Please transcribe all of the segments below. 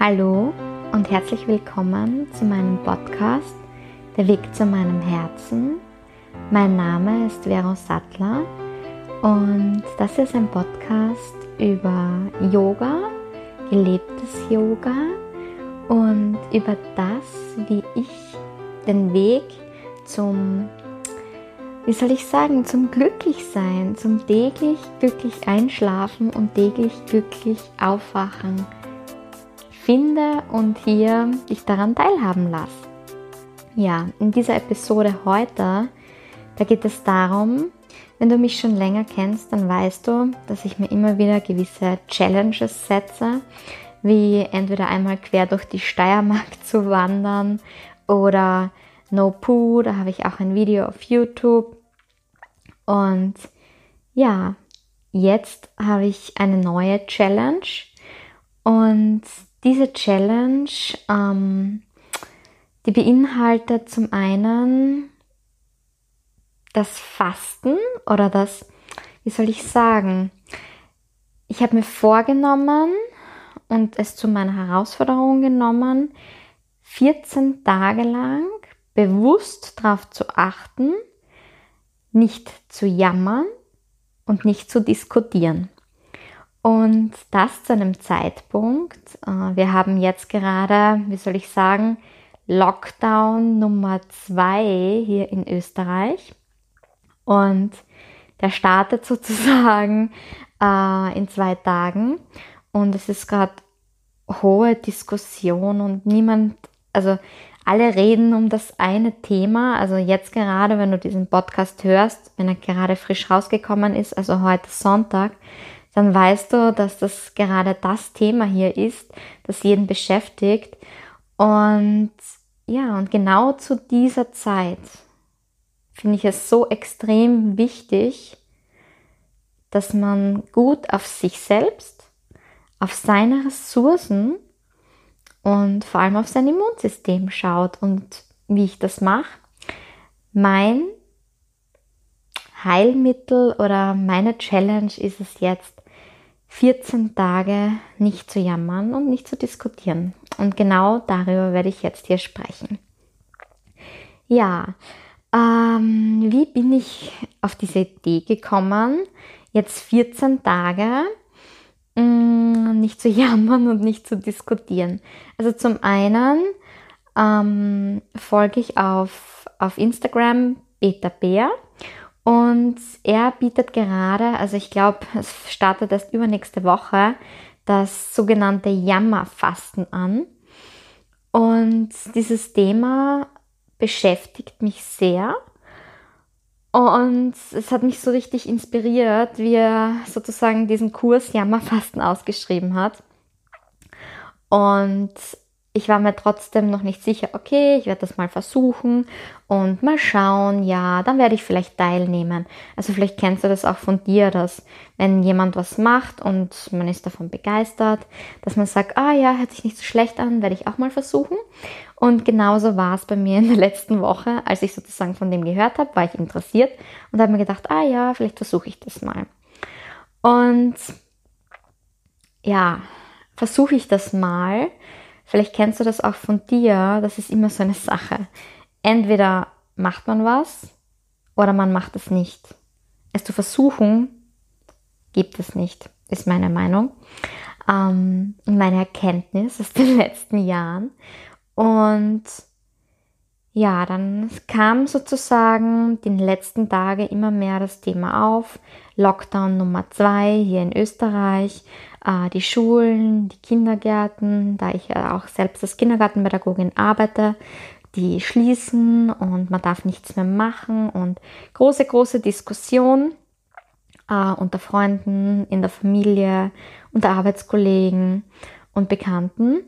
Hallo und herzlich willkommen zu meinem Podcast Der Weg zu meinem Herzen. Mein Name ist Vero Sattler und das ist ein Podcast über Yoga, gelebtes Yoga und über das, wie ich den Weg zum, wie soll ich sagen, zum Glücklichsein, zum täglich glücklich einschlafen und täglich glücklich aufwachen finde und hier dich daran teilhaben lasse. Ja, in dieser Episode heute, da geht es darum, wenn du mich schon länger kennst, dann weißt du, dass ich mir immer wieder gewisse Challenges setze, wie entweder einmal quer durch die Steiermark zu wandern oder No Poo, da habe ich auch ein Video auf YouTube. Und ja, jetzt habe ich eine neue Challenge. Und diese Challenge, ähm, die beinhaltet zum einen das Fasten oder das, wie soll ich sagen, ich habe mir vorgenommen und es zu meiner Herausforderung genommen, 14 Tage lang bewusst darauf zu achten, nicht zu jammern und nicht zu diskutieren. Und das zu einem Zeitpunkt, äh, wir haben jetzt gerade, wie soll ich sagen, Lockdown Nummer zwei hier in Österreich. Und der startet sozusagen äh, in zwei Tagen. Und es ist gerade hohe Diskussion und niemand, also alle reden um das eine Thema. Also jetzt gerade, wenn du diesen Podcast hörst, wenn er gerade frisch rausgekommen ist, also heute Sonntag, dann weißt du, dass das gerade das Thema hier ist, das jeden beschäftigt. Und ja, und genau zu dieser Zeit finde ich es so extrem wichtig, dass man gut auf sich selbst, auf seine Ressourcen und vor allem auf sein Immunsystem schaut. Und wie ich das mache, mein Heilmittel oder meine Challenge ist es jetzt, 14 Tage nicht zu jammern und nicht zu diskutieren. Und genau darüber werde ich jetzt hier sprechen. Ja, ähm, wie bin ich auf diese Idee gekommen, jetzt 14 Tage mm, nicht zu jammern und nicht zu diskutieren? Also zum einen ähm, folge ich auf, auf Instagram Beta Bär und er bietet gerade, also ich glaube, es startet erst übernächste Woche, das sogenannte Jammerfasten an. Und dieses Thema beschäftigt mich sehr. Und es hat mich so richtig inspiriert, wie er sozusagen diesen Kurs Jammerfasten ausgeschrieben hat. Und ich war mir trotzdem noch nicht sicher, okay, ich werde das mal versuchen und mal schauen, ja, dann werde ich vielleicht teilnehmen. Also vielleicht kennst du das auch von dir, dass wenn jemand was macht und man ist davon begeistert, dass man sagt, ah ja, hört sich nicht so schlecht an, werde ich auch mal versuchen. Und genauso war es bei mir in der letzten Woche, als ich sozusagen von dem gehört habe, war ich interessiert und habe mir gedacht, ah ja, vielleicht versuche ich das mal. Und ja, versuche ich das mal Vielleicht kennst du das auch von dir, das ist immer so eine Sache. Entweder macht man was oder man macht es nicht. Es zu versuchen gibt es nicht, ist meine Meinung ähm, und meine Erkenntnis aus den letzten Jahren. Und ja, dann kam sozusagen den letzten Tage immer mehr das Thema auf. Lockdown Nummer zwei hier in Österreich äh, die Schulen, die Kindergärten, da ich auch selbst als Kindergartenpädagogin arbeite, die schließen und man darf nichts mehr machen und große, große Diskussion äh, unter Freunden, in der Familie, unter Arbeitskollegen und Bekannten.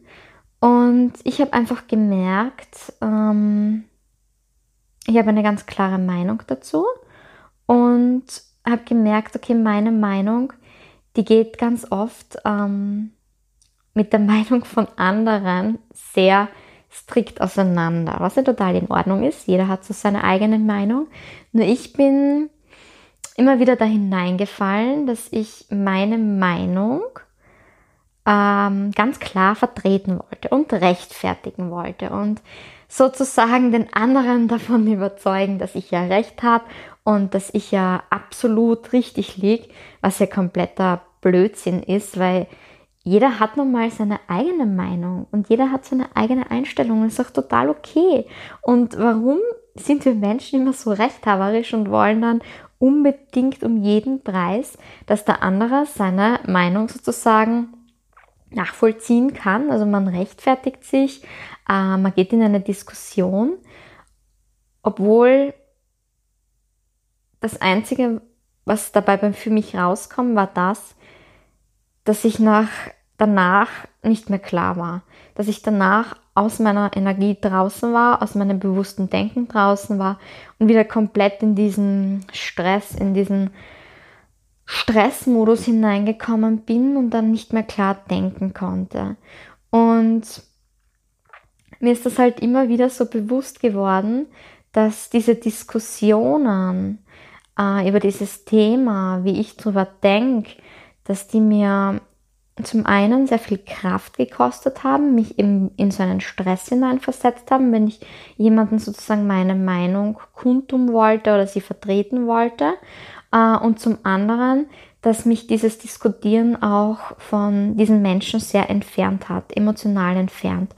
Und ich habe einfach gemerkt, ähm, ich habe eine ganz klare Meinung dazu und habe gemerkt, okay, meine Meinung die geht ganz oft ähm, mit der Meinung von anderen sehr strikt auseinander, was ja total in Ordnung ist. Jeder hat so seine eigene Meinung. Nur ich bin immer wieder da hineingefallen, dass ich meine Meinung ähm, ganz klar vertreten wollte und rechtfertigen wollte und sozusagen den anderen davon überzeugen, dass ich ja recht habe und dass ich ja absolut richtig liege, was ja kompletter Blödsinn ist, weil jeder hat nun mal seine eigene Meinung und jeder hat seine eigene Einstellung und ist auch total okay. Und warum sind wir Menschen immer so rechthaberisch und wollen dann unbedingt um jeden Preis, dass der andere seine Meinung sozusagen nachvollziehen kann. Also man rechtfertigt sich, äh, man geht in eine Diskussion, obwohl das Einzige, was dabei für mich rauskommt, war das, dass ich nach, danach nicht mehr klar war. Dass ich danach aus meiner Energie draußen war, aus meinem bewussten Denken draußen war und wieder komplett in diesen Stress, in diesen Stressmodus hineingekommen bin und dann nicht mehr klar denken konnte. Und mir ist das halt immer wieder so bewusst geworden, dass diese Diskussionen äh, über dieses Thema, wie ich drüber denke, dass die mir zum einen sehr viel Kraft gekostet haben, mich in, in so einen Stress hineinversetzt haben, wenn ich jemanden sozusagen meine Meinung kundtun wollte oder sie vertreten wollte. Äh, und zum anderen, dass mich dieses Diskutieren auch von diesen Menschen sehr entfernt hat, emotional entfernt.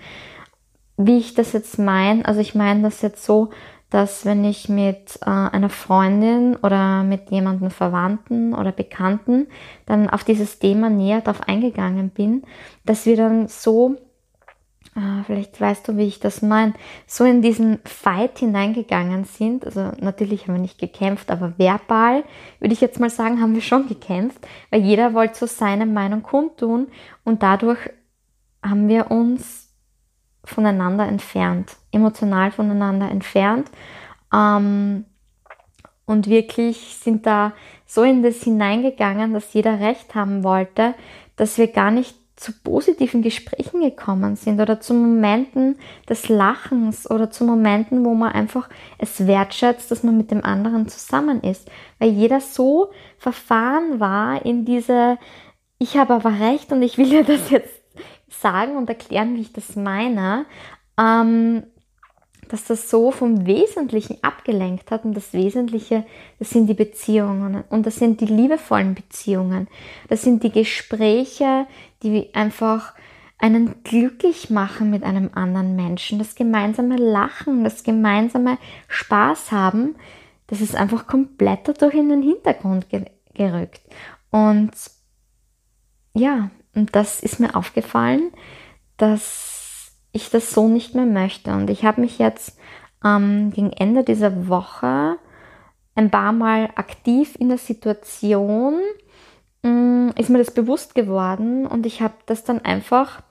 Wie ich das jetzt meine, also ich meine das jetzt so, dass wenn ich mit äh, einer Freundin oder mit jemandem Verwandten oder Bekannten dann auf dieses Thema näher drauf eingegangen bin, dass wir dann so, äh, vielleicht weißt du, wie ich das meine, so in diesen Fight hineingegangen sind. Also natürlich haben wir nicht gekämpft, aber verbal würde ich jetzt mal sagen, haben wir schon gekämpft, weil jeder wollte so seine Meinung kundtun und dadurch haben wir uns voneinander entfernt, emotional voneinander entfernt. Ähm, und wirklich sind da so in das hineingegangen, dass jeder recht haben wollte, dass wir gar nicht zu positiven Gesprächen gekommen sind oder zu Momenten des Lachens oder zu Momenten, wo man einfach es wertschätzt, dass man mit dem anderen zusammen ist. Weil jeder so verfahren war in diese, ich habe aber recht und ich will dir das jetzt sagen und erklären, wie ich das meine, ähm, dass das so vom Wesentlichen abgelenkt hat. Und das Wesentliche, das sind die Beziehungen und das sind die liebevollen Beziehungen. Das sind die Gespräche, die einfach einen glücklich machen mit einem anderen Menschen. Das gemeinsame Lachen, das gemeinsame Spaß haben, das ist einfach komplett dadurch in den Hintergrund gerückt. Und ja, und das ist mir aufgefallen, dass ich das so nicht mehr möchte. Und ich habe mich jetzt ähm, gegen Ende dieser Woche ein paar Mal aktiv in der Situation, ähm, ist mir das bewusst geworden und ich habe das dann einfach,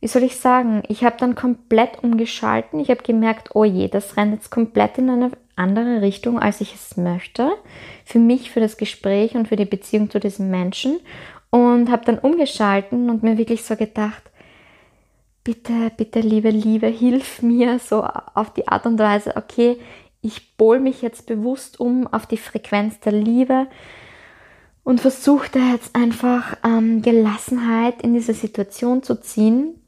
wie soll ich sagen, ich habe dann komplett umgeschalten. Ich habe gemerkt, oh je, das rennt jetzt komplett in eine andere Richtung, als ich es möchte. Für mich, für das Gespräch und für die Beziehung zu diesem Menschen und habe dann umgeschalten und mir wirklich so gedacht, bitte, bitte, liebe Liebe, hilf mir so auf die Art und Weise, okay, ich bohl mich jetzt bewusst um auf die Frequenz der Liebe und versuche da jetzt einfach ähm, Gelassenheit in diese Situation zu ziehen.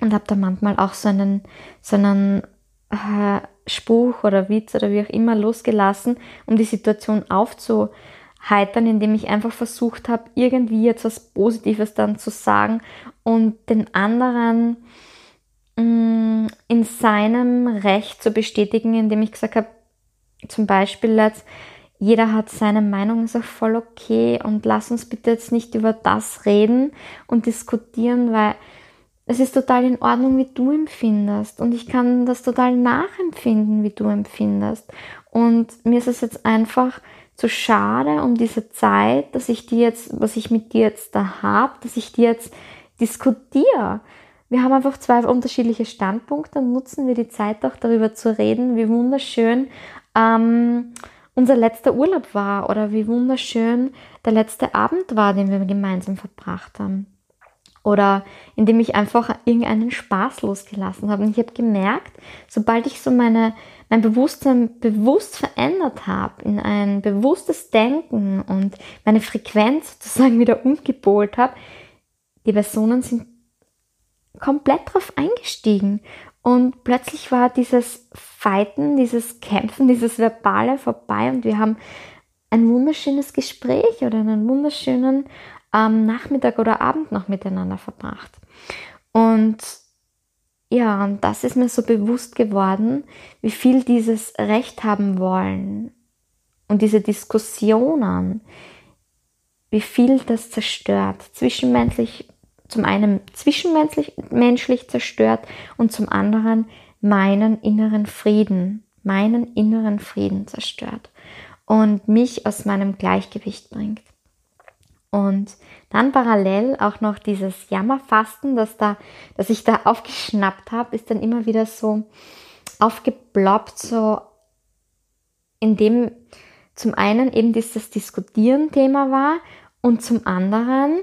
Und habe da manchmal auch so einen, so einen äh, Spruch oder Witz oder wie auch immer losgelassen, um die Situation aufzu heitern, indem ich einfach versucht habe, irgendwie jetzt was Positives dann zu sagen und den anderen mh, mm, in seinem Recht zu bestätigen, indem ich gesagt habe, zum Beispiel jetzt, jeder hat seine Meinung, ist auch voll okay und lass uns bitte jetzt nicht über das reden und diskutieren, weil es ist total in Ordnung, wie du empfindest und ich kann das total nachempfinden, wie du empfindest. Und mir ist es jetzt einfach zu schade um diese Zeit, dass ich die jetzt, was ich mit dir jetzt da habe, dass ich die jetzt diskutiere. Wir haben einfach zwei unterschiedliche Standpunkte und nutzen wir die Zeit auch darüber zu reden, wie wunderschön ähm, unser letzter Urlaub war oder wie wunderschön der letzte Abend war, den wir gemeinsam verbracht haben. oder indem ich einfach irgendeinen Spaß losgelassen habe. Und ich habe gemerkt, sobald ich so meine, mein Bewusstsein bewusst verändert habe, in ein bewusstes Denken und meine Frequenz sozusagen wieder umgepolt habe, die Personen sind komplett drauf eingestiegen. Und plötzlich war dieses Fighten, dieses Kämpfen, dieses Verbale vorbei und wir haben ein wunderschönes Gespräch oder einen wunderschönen ähm, Nachmittag oder Abend noch miteinander verbracht. Und ja, und das ist mir so bewusst geworden, wie viel dieses Recht haben wollen und diese Diskussionen, wie viel das zerstört, zwischenmenschlich zum einen zwischenmenschlich menschlich zerstört und zum anderen meinen inneren Frieden, meinen inneren Frieden zerstört und mich aus meinem Gleichgewicht bringt. Und dann parallel auch noch dieses Jammerfasten, das, da, das ich da aufgeschnappt habe, ist dann immer wieder so aufgeploppt, so in dem zum einen eben dieses Diskutieren Thema war und zum anderen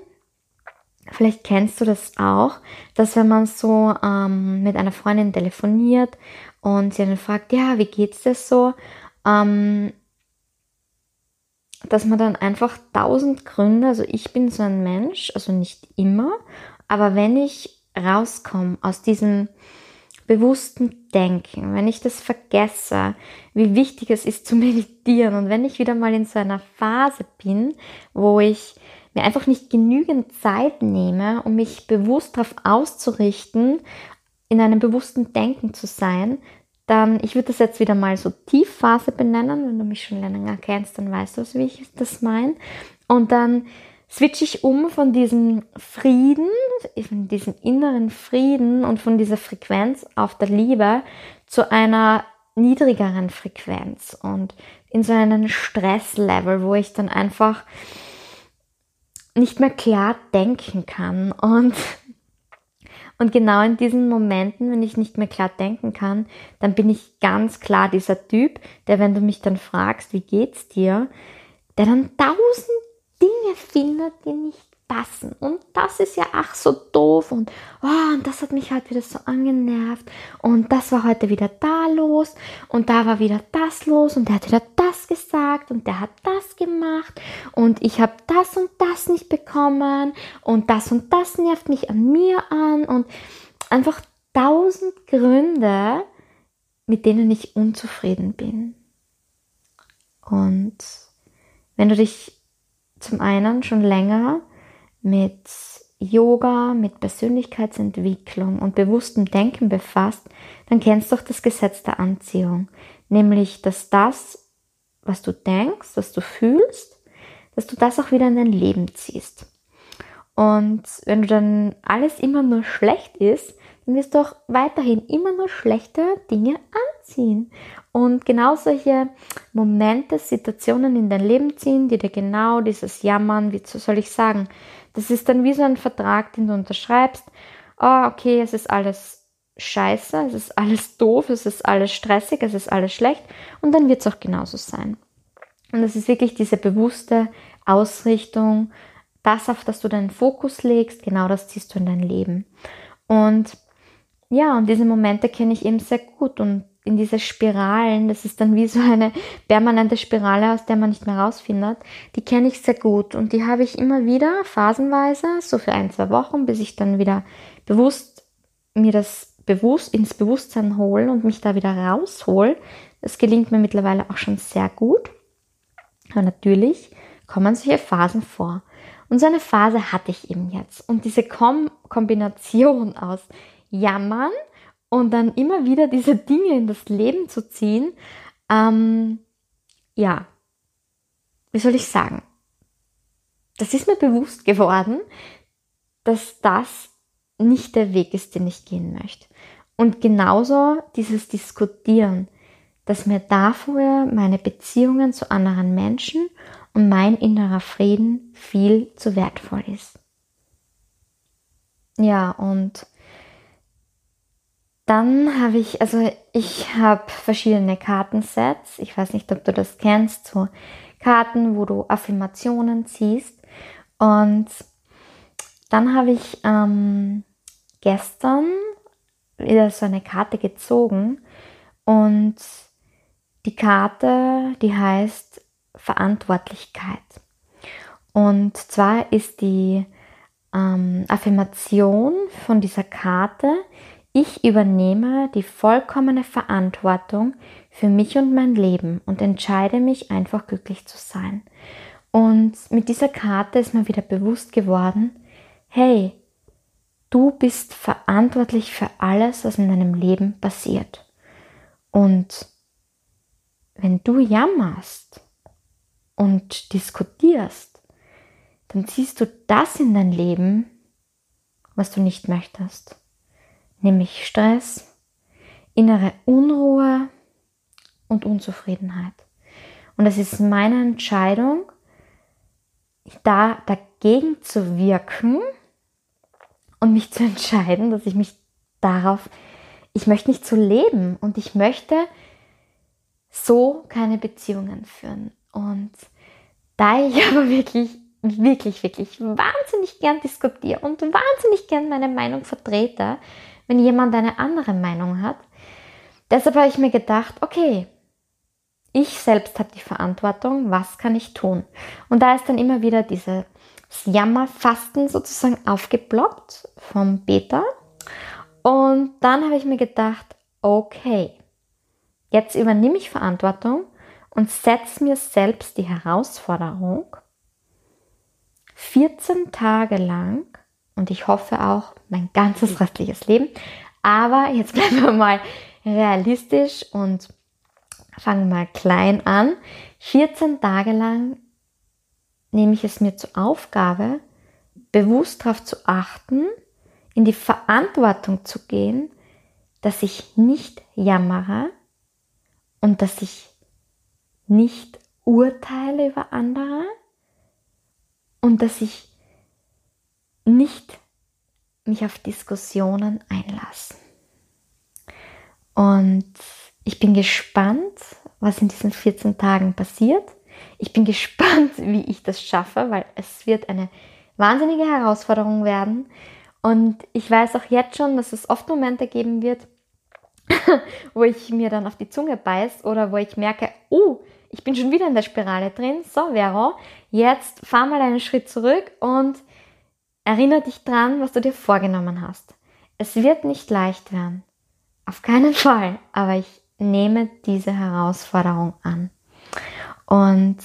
Vielleicht kennst du das auch, dass wenn man so ähm, mit einer Freundin telefoniert und sie dann fragt, ja, wie geht's dir so, ähm, dass man dann einfach tausend Gründe, also ich bin so ein Mensch, also nicht immer, aber wenn ich rauskomme aus diesem bewussten Denken, wenn ich das vergesse, wie wichtig es ist zu meditieren und wenn ich wieder mal in so einer Phase bin, wo ich mir einfach nicht genügend Zeit nehme, um mich bewusst darauf auszurichten, in einem bewussten Denken zu sein, dann, ich würde das jetzt wieder mal so Tiefphase benennen, wenn du mich schon länger kennst, dann weißt du, wie ich das meine. Und dann switche ich um von diesem Frieden, von diesem inneren Frieden und von dieser Frequenz auf der Liebe zu einer niedrigeren Frequenz und in so einen Stresslevel, wo ich dann einfach nicht mehr klar denken kann. Und, und genau in diesen Momenten, wenn ich nicht mehr klar denken kann, dann bin ich ganz klar dieser Typ, der, wenn du mich dann fragst, wie geht's dir, der dann tausend Dinge findet, die nicht passen. Und das ist ja ach so doof und, oh, und das hat mich halt wieder so angenervt und das war heute wieder da los und da war wieder das los und der hat wieder das gesagt und der hat das gemacht und ich habe das und das nicht bekommen und das und das nervt mich an mir an und einfach tausend Gründe, mit denen ich unzufrieden bin. Und wenn du dich zum einen schon länger mit Yoga, mit Persönlichkeitsentwicklung und bewusstem Denken befasst, dann kennst du auch das Gesetz der Anziehung, nämlich dass das, was du denkst, was du fühlst, dass du das auch wieder in dein Leben ziehst. Und wenn du dann alles immer nur schlecht ist, dann wirst du auch weiterhin immer nur schlechte Dinge anziehen. Und genau solche Momente, Situationen in dein Leben ziehen, die dir genau dieses Jammern, wie soll ich sagen, das ist dann wie so ein Vertrag, den du unterschreibst. Oh, okay, es ist alles scheiße, es ist alles doof, es ist alles stressig, es ist alles schlecht und dann wird es auch genauso sein. Und es ist wirklich diese bewusste Ausrichtung, das, auf das du deinen Fokus legst, genau das ziehst du in dein Leben. Und ja, und diese Momente kenne ich eben sehr gut und in diese Spiralen, das ist dann wie so eine permanente Spirale, aus der man nicht mehr rausfindet, die kenne ich sehr gut und die habe ich immer wieder phasenweise, so für ein, zwei Wochen, bis ich dann wieder bewusst mir das bewusst ins Bewusstsein hole und mich da wieder raushol. Das gelingt mir mittlerweile auch schon sehr gut. Aber natürlich kommen solche Phasen vor. Und so eine Phase hatte ich eben jetzt. Und diese Kom Kombination aus Jammern, und dann immer wieder diese Dinge in das Leben zu ziehen, ähm, ja, wie soll ich sagen? Das ist mir bewusst geworden, dass das nicht der Weg ist, den ich gehen möchte. Und genauso dieses Diskutieren, dass mir dafür meine Beziehungen zu anderen Menschen und mein innerer Frieden viel zu wertvoll ist. Ja, und dann habe ich, also ich habe verschiedene Kartensets. Ich weiß nicht, ob du das kennst, so Karten, wo du Affirmationen ziehst. Und dann habe ich ähm, gestern wieder so eine Karte gezogen und die Karte, die heißt Verantwortlichkeit. Und zwar ist die ähm, Affirmation von dieser Karte, ich übernehme die vollkommene Verantwortung für mich und mein Leben und entscheide mich einfach glücklich zu sein. Und mit dieser Karte ist mir wieder bewusst geworden, hey, du bist verantwortlich für alles, was in deinem Leben passiert. Und wenn du jammerst und diskutierst, dann ziehst du das in dein Leben, was du nicht möchtest, nämlich Stress, innere Unruhe und Unzufriedenheit. Und es ist meine Entscheidung, da dagegen zu wirken und mich zu entscheiden, dass ich mich darauf, ich möchte nicht so leben und ich möchte so keine Beziehungen führen. Und da ich aber wirklich, wirklich, wirklich wahnsinnig gern diskutiere und wahnsinnig gern meine Meinung vertrete, wenn jemand eine andere Meinung hat, deshalb habe ich mir gedacht, okay, ich selbst habe die Verantwortung, was kann ich tun? Und da ist dann immer wieder dieses Jammerfasten sozusagen aufgeploppt vom Beta. Und dann habe ich mir gedacht, okay, jetzt übernehme ich Verantwortung und setze mir selbst die Herausforderung, 14 Tage lang, und ich hoffe auch mein ganzes restliches Leben, aber jetzt bleiben wir mal realistisch und fangen mal klein an. 14 Tage lang nehme ich es mir zur Aufgabe, bewusst darauf zu achten, in die Verantwortung zu gehen, dass ich nicht jammere und dass ich nicht urteile über andere und dass ich nicht mich auf Diskussionen einlasse. Und ich bin gespannt, was in diesen 14 Tagen passiert. Ich bin gespannt, wie ich das schaffe, weil es wird eine wahnsinnige Herausforderung werden. Und ich weiß auch jetzt schon, dass es oft Momente geben wird, wo ich mir dann auf die Zunge beiß oder wo ich merke, oh, ich bin schon wieder in der Spirale drin. So, Vero, jetzt fahr mal einen Schritt zurück und erinnere dich dran, was du dir vorgenommen hast. Es wird nicht leicht werden. Auf keinen Fall. Aber ich nehme diese Herausforderung an. Und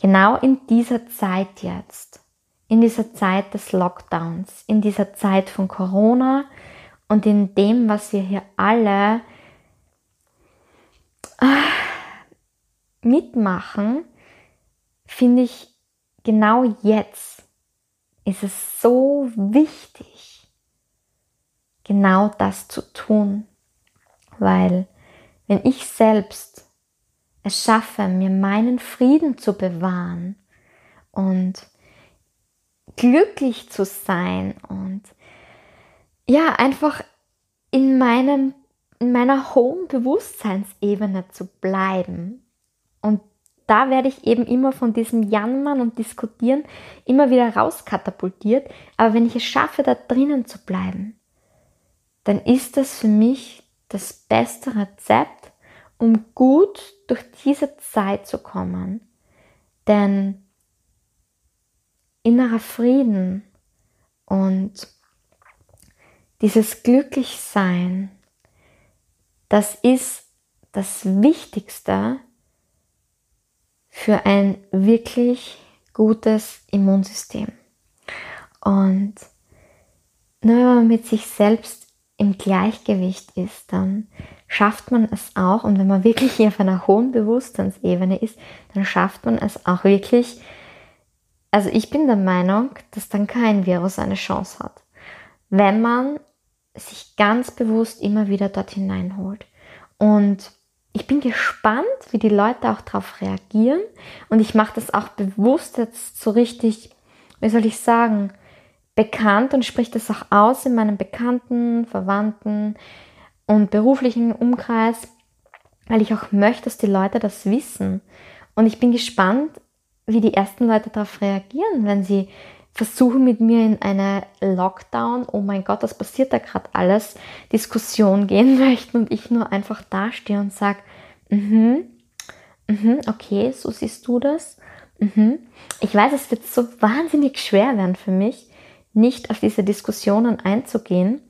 genau in dieser Zeit jetzt, in dieser Zeit des Lockdowns, in dieser Zeit von Corona und in dem, was wir hier alle ah, mitmachen, finde ich, genau jetzt ist es so wichtig, genau das zu tun, weil wenn ich selbst es schaffe, mir meinen Frieden zu bewahren und glücklich zu sein und ja, einfach in, meinem, in meiner hohen Bewusstseinsebene zu bleiben. Da werde ich eben immer von diesem Jammern und Diskutieren immer wieder rauskatapultiert. Aber wenn ich es schaffe, da drinnen zu bleiben, dann ist das für mich das beste Rezept, um gut durch diese Zeit zu kommen. Denn innerer Frieden und dieses Glücklichsein, das ist das Wichtigste für ein wirklich gutes Immunsystem. Und nur wenn man mit sich selbst im Gleichgewicht ist, dann schafft man es auch, und wenn man wirklich hier auf einer hohen Bewusstseinsebene ist, dann schafft man es auch wirklich, also ich bin der Meinung, dass dann kein Virus eine Chance hat, wenn man sich ganz bewusst immer wieder dort hineinholt. Und ich bin gespannt, wie die Leute auch darauf reagieren. Und ich mache das auch bewusst jetzt so richtig, wie soll ich sagen, bekannt und spricht das auch aus in meinen Bekannten, Verwandten, und beruflichen Umkreis, weil ich auch möchte, dass die Leute das wissen. Und ich bin gespannt, wie die ersten Leute darauf reagieren, wenn sie versuchen mit mir in eine Lockdown, oh mein Gott, was passiert da gerade alles, Diskussion gehen möchten und ich nur einfach dastehe und sage, mhm, mhm, okay, so siehst du das. Mhm. Ich weiß, es wird so wahnsinnig schwer werden für mich, nicht auf diese Diskussionen einzugehen,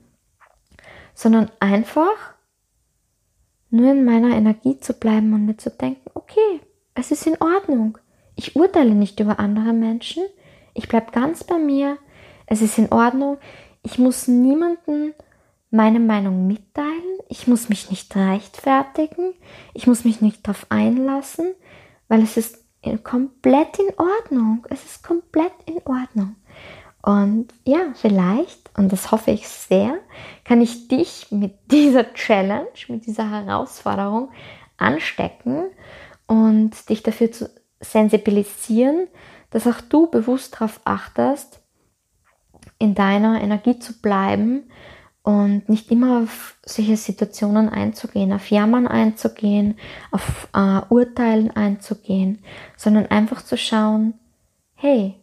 sondern einfach nur in meiner Energie zu bleiben und mir zu denken, okay, es ist in Ordnung. Ich urteile nicht über andere Menschen. Ich bleibe ganz bei mir. Es ist in Ordnung. Ich muss niemanden meine Meinung mitteilen. Ich muss mich nicht rechtfertigen. Ich muss mich nicht darauf einlassen, weil es ist komplett in Ordnung. Es ist komplett in Ordnung. Und ja, vielleicht, und das hoffe ich sehr, kann ich dich mit dieser Challenge, mit dieser Herausforderung anstecken und dich dafür zu sensibilisieren, dass auch du bewusst darauf achtest, in deiner Energie zu bleiben und nicht immer auf solche Situationen einzugehen, auf Jammern einzugehen, auf äh, Urteilen einzugehen, sondern einfach zu schauen, hey,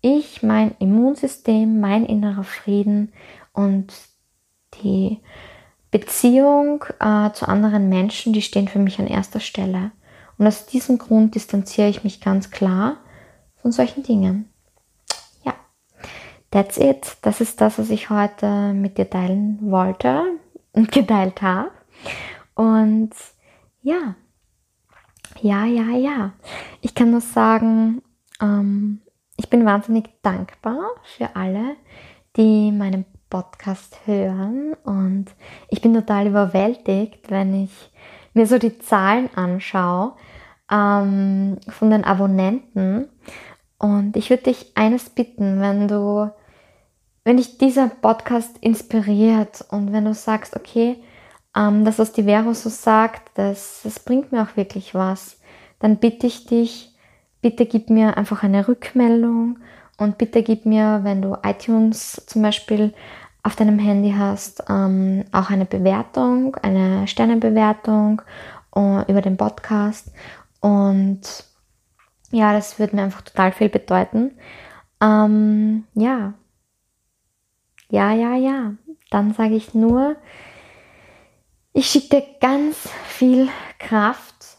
ich, mein Immunsystem, mein innerer Frieden und die Beziehung äh, zu anderen Menschen, die stehen für mich an erster Stelle. Und aus diesem Grund distanziere ich mich ganz klar von solchen Dingen. Ja, that's it. Das ist das, was ich heute mit dir teilen wollte und geteilt habe. Und ja, ja, ja, ja. Ich kann nur sagen, ähm, ich bin wahnsinnig dankbar für alle, die meinen Podcast hören und ich bin total überwältigt, wenn ich mir so die Zahlen anschaue ähm, von den Abonnenten und ich würde dich eines bitten, wenn du, wenn dich dieser Podcast inspiriert und wenn du sagst, okay, ähm, das, was die Vero so sagt, das, das bringt mir auch wirklich was, dann bitte ich dich, bitte gib mir einfach eine Rückmeldung und bitte gib mir, wenn du iTunes zum Beispiel auf deinem Handy hast, ähm, auch eine Bewertung, eine Sternebewertung uh, über den Podcast. Und ja, das würde mir einfach total viel bedeuten. Ähm, ja. Ja, ja, ja. Dann sage ich nur, ich schicke dir ganz viel Kraft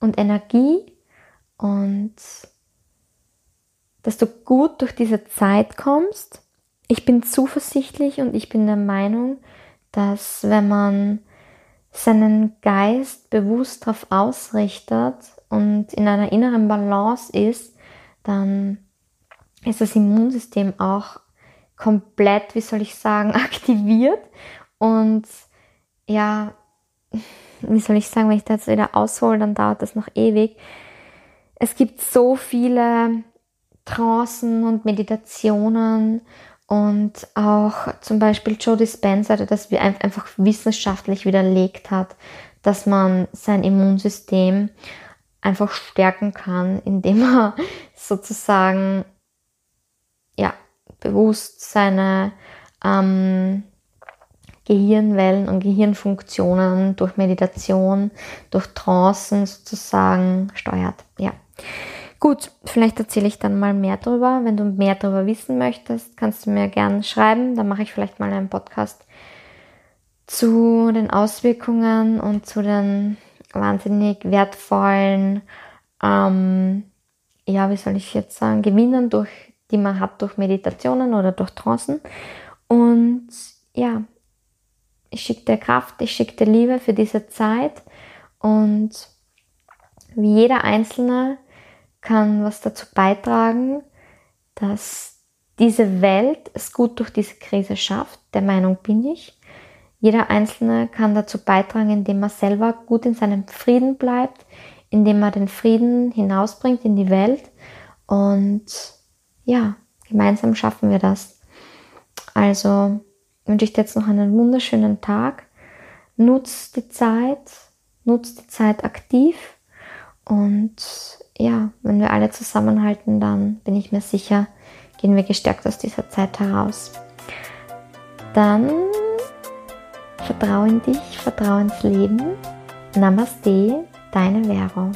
und Energie und dass du gut durch diese Zeit kommst. Ich bin zuversichtlich und ich bin der Meinung, dass wenn man seinen Geist bewusst darauf ausrichtet und in einer inneren Balance ist, dann ist das Immunsystem auch komplett, wie soll ich sagen, aktiviert und ja, wie soll ich sagen, wenn ich das wieder aushole, dann dauert das noch ewig. Es gibt so viele Trancen und Meditationen und auch zum Beispiel Joe Dispenza, der das einfach wissenschaftlich widerlegt hat, dass man sein Immunsystem einfach stärken kann, indem er sozusagen ja, bewusst seine ähm, Gehirnwellen und Gehirnfunktionen durch Meditation, durch Trancen sozusagen steuert. Ja. Gut, vielleicht erzähle ich dann mal mehr darüber. Wenn du mehr darüber wissen möchtest, kannst du mir gerne schreiben. Dann mache ich vielleicht mal einen Podcast zu den Auswirkungen und zu den wahnsinnig wertvollen, ähm, ja, wie soll ich jetzt sagen, Gewinnen, durch, die man hat durch Meditationen oder durch Trancen. Und ja, ich schicke dir Kraft, ich schicke dir Liebe für diese Zeit und wie jeder Einzelne kann was dazu beitragen, dass diese Welt es gut durch diese Krise schafft. Der Meinung bin ich. Jeder Einzelne kann dazu beitragen, indem er selber gut in seinem Frieden bleibt, indem er den Frieden hinausbringt in die Welt. Und ja, gemeinsam schaffen wir das. Also wünsche ich dir jetzt noch einen wunderschönen Tag. Nutz die Zeit, nutz die Zeit aktiv und ja, wenn wir alle zusammenhalten, dann bin ich mir sicher, gehen wir gestärkt aus dieser Zeit heraus. Dann vertraue in dich, vertraue ins Leben. Namaste, deine Vero.